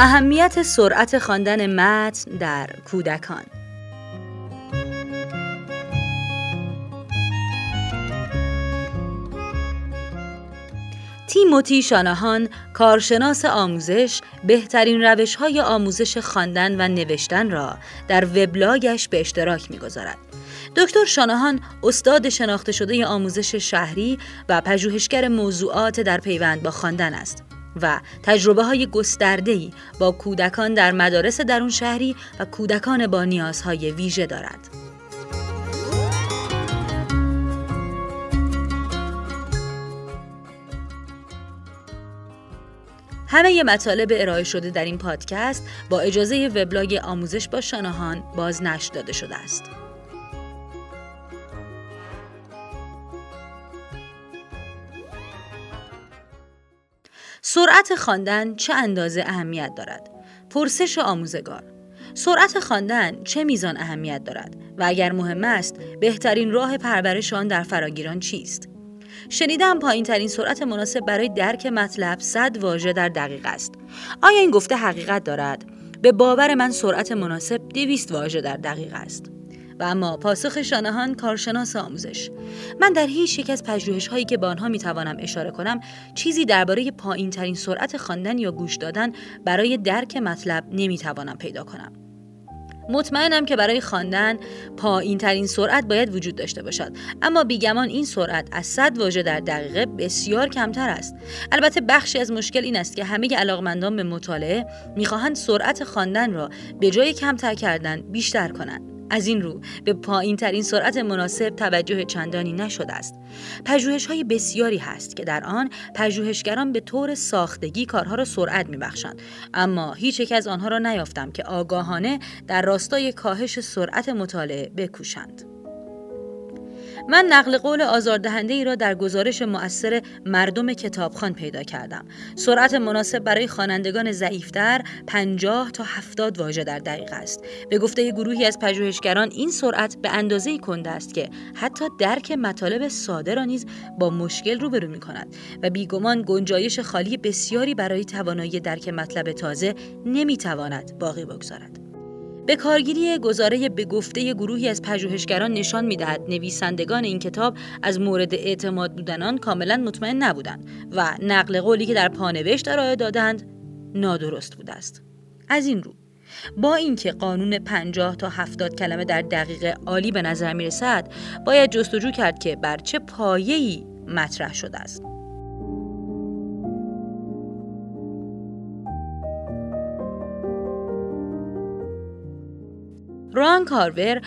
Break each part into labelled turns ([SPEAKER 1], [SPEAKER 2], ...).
[SPEAKER 1] اهمیت سرعت خواندن متن در کودکان تیموتی شانهان کارشناس آموزش بهترین روش های آموزش خواندن و نوشتن را در وبلاگش به اشتراک می‌گذارد. دکتر شانهان استاد شناخته شده آموزش شهری و پژوهشگر موضوعات در پیوند با خواندن است و تجربه های گسترده با کودکان در مدارس درون شهری و کودکان با نیازهای ویژه دارد. همه مطالب ارائه شده در این پادکست با اجازه وبلاگ آموزش با شانهان بازنشر داده شده است. سرعت خواندن چه اندازه اهمیت دارد؟ پرسش آموزگار. سرعت خواندن چه میزان اهمیت دارد؟ و اگر مهم است بهترین راه پرورش آن در فراگیران چیست؟ شنیدم پایین ترین سرعت مناسب برای درک مطلب 100 واژه در دقیقه است. آیا این گفته حقیقت دارد؟ به باور من سرعت مناسب 200 واژه در دقیقه است. و اما پاسخ شانهان کارشناس آموزش. من در هیچ یک از پژوهش هایی که به آنها می توانم اشاره کنم چیزی درباره پایین ترین سرعت خواندن یا گوش دادن برای درک مطلب نمی توانم پیدا کنم. مطمئنم که برای خواندن پایین ترین سرعت باید وجود داشته باشد اما بیگمان این سرعت از 100 واژه در دقیقه بسیار کمتر است. البته بخشی از مشکل این است که همه علاقمندان به مطالعه می‌خواهند سرعت خواندن را به جای کمتر کردن بیشتر کنند. از این رو به پایین ترین سرعت مناسب توجه چندانی نشده است. پژوهش های بسیاری هست که در آن پژوهشگران به طور ساختگی کارها را سرعت میبخشند اما هیچ یک از آنها را نیافتم که آگاهانه در راستای کاهش سرعت مطالعه بکوشند. من نقل قول آزاردهنده ای را در گزارش مؤثر مردم کتابخان پیدا کردم. سرعت مناسب برای خوانندگان ضعیفتر 50 تا 70 واژه در دقیقه است. به گفته گروهی از پژوهشگران این سرعت به اندازه کنده است که حتی درک مطالب ساده را نیز با مشکل روبرو می کند و بیگمان گنجایش خالی بسیاری برای توانایی درک مطلب تازه نمی تواند باقی بگذارد. به کارگیری گزاره به گفته گروهی از پژوهشگران نشان می‌دهد. نویسندگان این کتاب از مورد اعتماد بودنان کاملا مطمئن نبودند و نقل قولی که در پانوشت ارائه دادند نادرست بوده است. از این رو با اینکه قانون 50 تا 70 کلمه در دقیقه عالی به نظر می رسد باید جستجو کرد که بر چه پایه‌ای مطرح شده است. ران کارور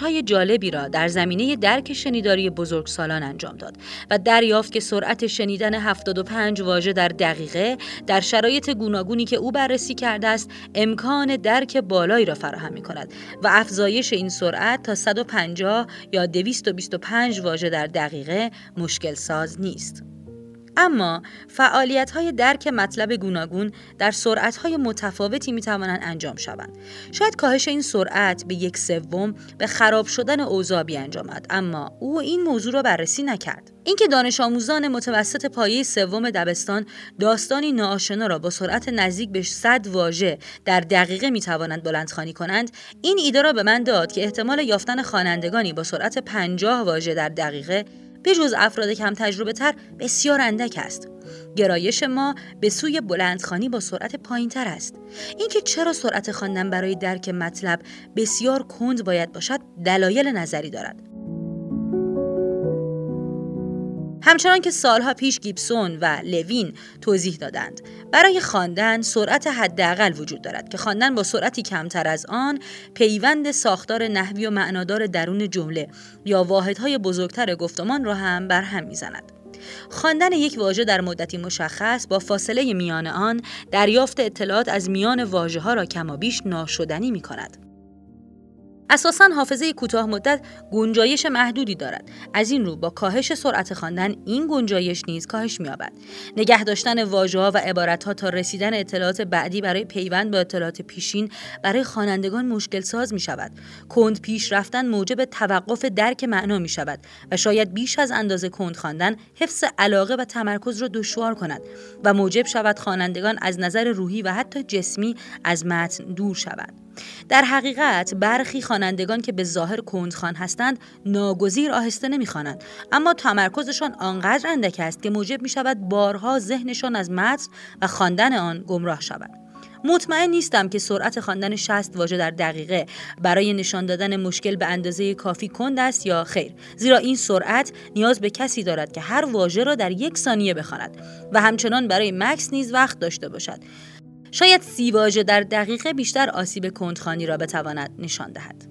[SPEAKER 1] های جالبی را در زمینه درک شنیداری بزرگسالان انجام داد و دریافت که سرعت شنیدن 75 واژه در دقیقه در شرایط گوناگونی که او بررسی کرده است امکان درک بالایی را فراهم می کند و افزایش این سرعت تا 150 یا 225 واژه در دقیقه مشکل ساز نیست. اما فعالیت های درک مطلب گوناگون در سرعت های متفاوتی می توانند انجام شوند. شاید کاهش این سرعت به یک سوم به خراب شدن اوضاع بیانجامد اما او این موضوع را بررسی نکرد. اینکه دانش آموزان متوسط پایه سوم دبستان داستانی ناآشنا را با سرعت نزدیک به 100 واژه در دقیقه می توانند بلندخوانی کنند این ایده را به من داد که احتمال یافتن خوانندگانی با سرعت 50 واژه در دقیقه به جز افراد کم تجربه تر بسیار اندک است. گرایش ما به سوی بلندخانی با سرعت پایین تر است. اینکه چرا سرعت خواندن برای درک مطلب بسیار کند باید باشد دلایل نظری دارد. همچنان که سالها پیش گیبسون و لوین توضیح دادند برای خواندن سرعت حداقل وجود دارد که خواندن با سرعتی کمتر از آن پیوند ساختار نحوی و معنادار درون جمله یا واحدهای بزرگتر گفتمان را هم برهم می‌زند خواندن یک واژه در مدتی مشخص با فاصله میان آن دریافت اطلاعات از میان واژه ها را کمابیش ناشدنی می کند. اساسا حافظه کوتاه مدت گنجایش محدودی دارد. از این رو با کاهش سرعت خواندن این گنجایش نیز کاهش می‌یابد. نگه داشتن واژه‌ها و عبارت‌ها تا رسیدن اطلاعات بعدی برای پیوند با اطلاعات پیشین برای خوانندگان مشکل ساز می شود کند پیش رفتن موجب توقف درک معنا می شود و شاید بیش از اندازه کند خواندن حفظ علاقه و تمرکز را دشوار کند و موجب شود خوانندگان از نظر روحی و حتی جسمی از متن دور شوند. در حقیقت برخی خوانندگان که به ظاهر کندخوان هستند ناگزیر آهسته نمی‌خوانند. اما تمرکزشان آنقدر اندک است که موجب می شود بارها ذهنشان از متن و خواندن آن گمراه شود. مطمئن نیستم که سرعت خواندن 60 واژه در دقیقه برای نشان دادن مشکل به اندازه کافی کند است یا خیر. زیرا این سرعت نیاز به کسی دارد که هر واژه را در یک ثانیه بخواند و همچنان برای مکس نیز وقت داشته باشد. شاید سی واژه در دقیقه بیشتر آسیب کندخانی را بتواند نشان دهد.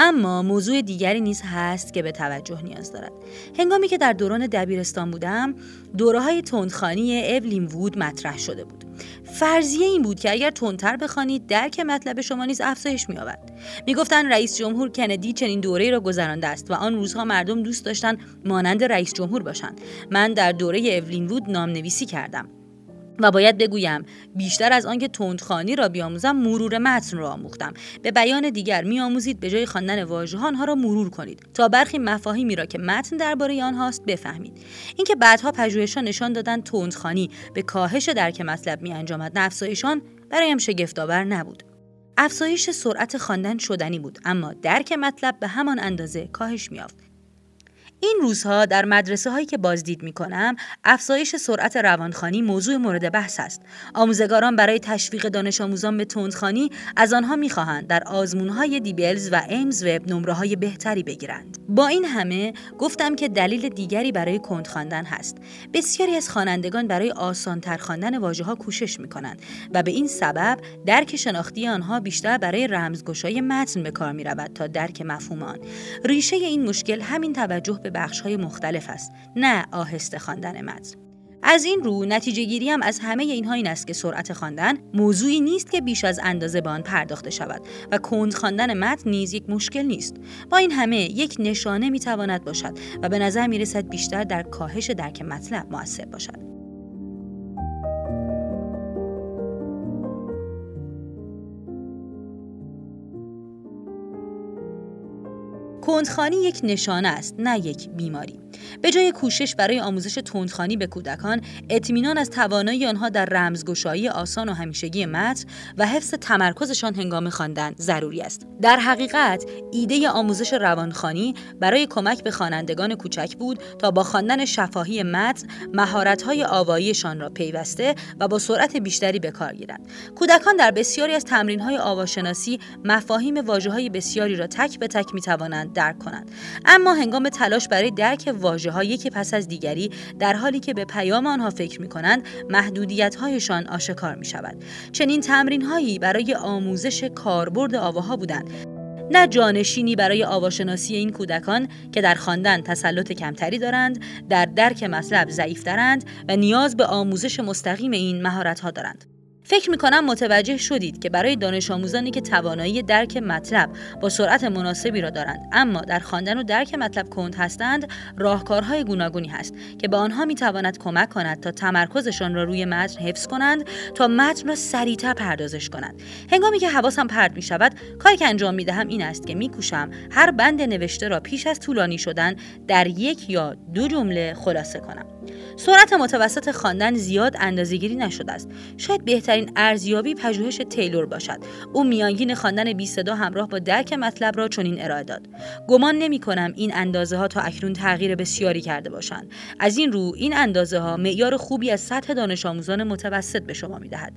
[SPEAKER 1] اما موضوع دیگری نیز هست که به توجه نیاز دارد. هنگامی که در دوران دبیرستان بودم دوره های تندخانی اولین وود مطرح شده بود. فرضیه این بود که اگر تندتر بخوانید درک مطلب شما نیز افزایش می‌یابد. می‌گفتند رئیس جمهور کندی چنین دوره را گذرانده است و آن روزها مردم دوست داشتن مانند رئیس جمهور باشند. من در دوره اولین وود نام نویسی کردم. و باید بگویم بیشتر از آنکه تندخانی را بیاموزم مرور متن را آموختم. به بیان دیگر میآموزید به جای خواندن واژه آنها را مرور کنید تا برخی مفاهیمی را که متن درباره آنهاست بفهمید. اینکه بعدها پژوهشان نشان دادند تندخانی به کاهش درک مطلب میانجامد افزایشان برایم شگفتآور نبود. افزایش سرعت خواندن شدنی بود اما درک مطلب به همان اندازه کاهش میافت این روزها در مدرسه هایی که بازدید می کنم افزایش سرعت روانخانی موضوع مورد بحث است. آموزگاران برای تشویق دانش آموزان به تندخانی از آنها می‌خواهند در آزمون های دیبلز و ایمز وب نمره های بهتری بگیرند. با این همه گفتم که دلیل دیگری برای کند خواندن هست. بسیاری از خوانندگان برای آسانتر خواندن واژه ها کوشش می کنند و به این سبب درک شناختی آنها بیشتر برای رمزگشای متن به کار می رود تا درک مفهوم آن. ریشه این مشکل همین توجه بخش های مختلف است نه آهسته خواندن متن. از این رو نتیجه گیری هم از همه اینها این است که سرعت خواندن موضوعی نیست که بیش از اندازه به آن پرداخته شود و کند خواندن متن نیز یک مشکل نیست. با این همه یک نشانه می تواند باشد و به نظر می رسد بیشتر در کاهش درک مطلب موثر باشد. کندخانی یک نشانه است نه یک بیماری. به جای کوشش برای آموزش تندخانی به کودکان اطمینان از توانایی آنها در رمزگشایی آسان و همیشگی متن و حفظ تمرکزشان هنگام خواندن ضروری است. در حقیقت ایده آموزش روانخانی برای کمک به خوانندگان کوچک بود تا با خواندن شفاهی متن مهارت‌های آواییشان را پیوسته و با سرعت بیشتری به کار گیرند. کودکان در بسیاری از تمرین‌های آواشناسی مفاهیم واژه‌های بسیاری را تک به تک می‌توانند درک کنند. اما هنگام تلاش برای درک واژه ها یکی پس از دیگری در حالی که به پیام آنها فکر می کنند محدودیت هایشان آشکار می شود چنین تمرین هایی برای آموزش کاربرد آواها بودند. نه جانشینی برای آواشناسی این کودکان که در خواندن تسلط کمتری دارند در درک مطلب ضعیفترند و نیاز به آموزش مستقیم این مهارت ها دارند. فکر می‌کنم متوجه شدید که برای دانش آموزانی که توانایی درک مطلب با سرعت مناسبی را دارند اما در خواندن و درک مطلب کند هستند راهکارهای گوناگونی هست که به آنها می‌تواند کمک کند تا تمرکزشان را روی متن حفظ کنند تا متن را سریعتر پردازش کنند. هنگامی که حواسم پرت می شود کاری که انجام می دهم این است که میکوشم هر بند نوشته را پیش از طولانی شدن در یک یا دو جمله خلاصه کنم. سرعت متوسط خواندن زیاد اندازهگیری نشده است. شاید بهترین ارزیابی پژوهش تیلور باشد. او میانگین خواندن 22 همراه با درک مطلب را چنین ارائه داد. گمان نمی کنم این اندازه ها تا اکنون تغییر بسیاری کرده باشند. از این رو این اندازه ها معیار خوبی از سطح دانش آموزان متوسط به شما می دهد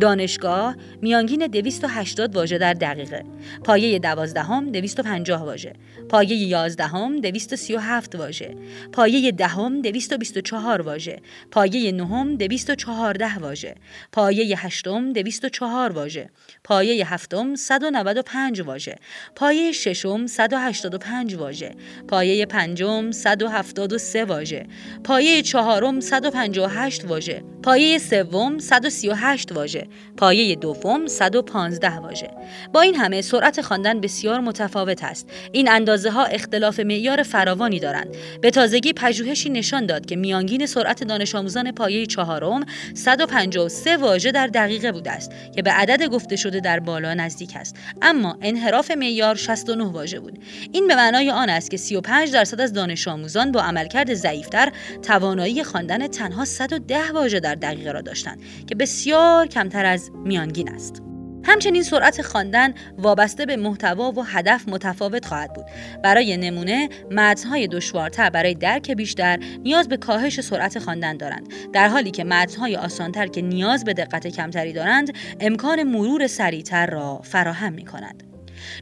[SPEAKER 1] دانشگاه میانگین 280 واژه در دقیقه. پایه دوازدهم 250 واژه. پایه یازدهم 237 واژه. پایه دهم 224 واژه. پایه نهم 214 واژه. پایه هشتم 204 واژه. پایه هفتم 195 واژه. پایه ششم 185 واژه. پایه پنجم 173 واژه. پایه چهارم 158 واژه. پایه سوم 138 واژه. پایه دوم 115 واژه. با این همه سرعت خواندن بسیار متفاوت است. این اندازه ها اختلاف معیار فراوانی دارند. به تازگی پژوهشی نشان داد که میانگین سرعت دانش آموزان پایه چهارم 153 واژه در دقیقه بوده است که به عدد گفته شده در بالا نزدیک است. اما انحراف معیار 69 واژه بود. این به معنای آن است که 35 درصد از دانش آموزان با عملکرد ضعیفتر توانایی خواندن تنها 110 واژه در دقیقه را داشتند که بسیار کمتر از میانگین است. همچنین سرعت خواندن وابسته به محتوا و هدف متفاوت خواهد بود. برای نمونه متنهای دشوارتر برای درک بیشتر نیاز به کاهش سرعت خواندن دارند. در حالی که متنهای آسانتر که نیاز به دقت کمتری دارند امکان مرور سریعتر را فراهم می کنند.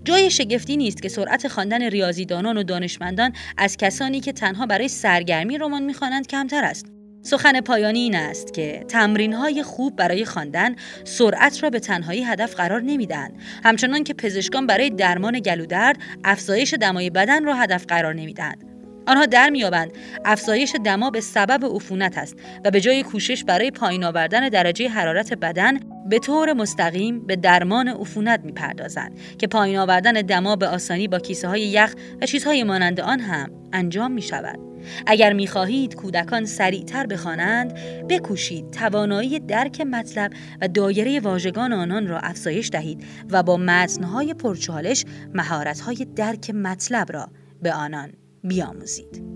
[SPEAKER 1] جای شگفتی نیست که سرعت خواندن ریاضیدانان و دانشمندان از کسانی که تنها برای سرگرمی رمان می‌خوانند کمتر است. سخن پایانی این است که تمرین های خوب برای خواندن سرعت را به تنهایی هدف قرار نمیدن همچنان که پزشکان برای درمان گلودرد افزایش دمای بدن را هدف قرار نمی‌دهند. آنها در میابند افزایش دما به سبب عفونت است و به جای کوشش برای پایین آوردن درجه حرارت بدن به طور مستقیم به درمان عفونت می‌پردازند که پایین آوردن دما به آسانی با کیسه های یخ و چیزهای مانند آن هم انجام می شود. اگر می‌خواهید کودکان سریعتر بخوانند بکوشید توانایی درک مطلب و دایره واژگان آنان را افزایش دهید و با متنهای پرچالش مهارتهای درک مطلب را به آنان بیاموزید.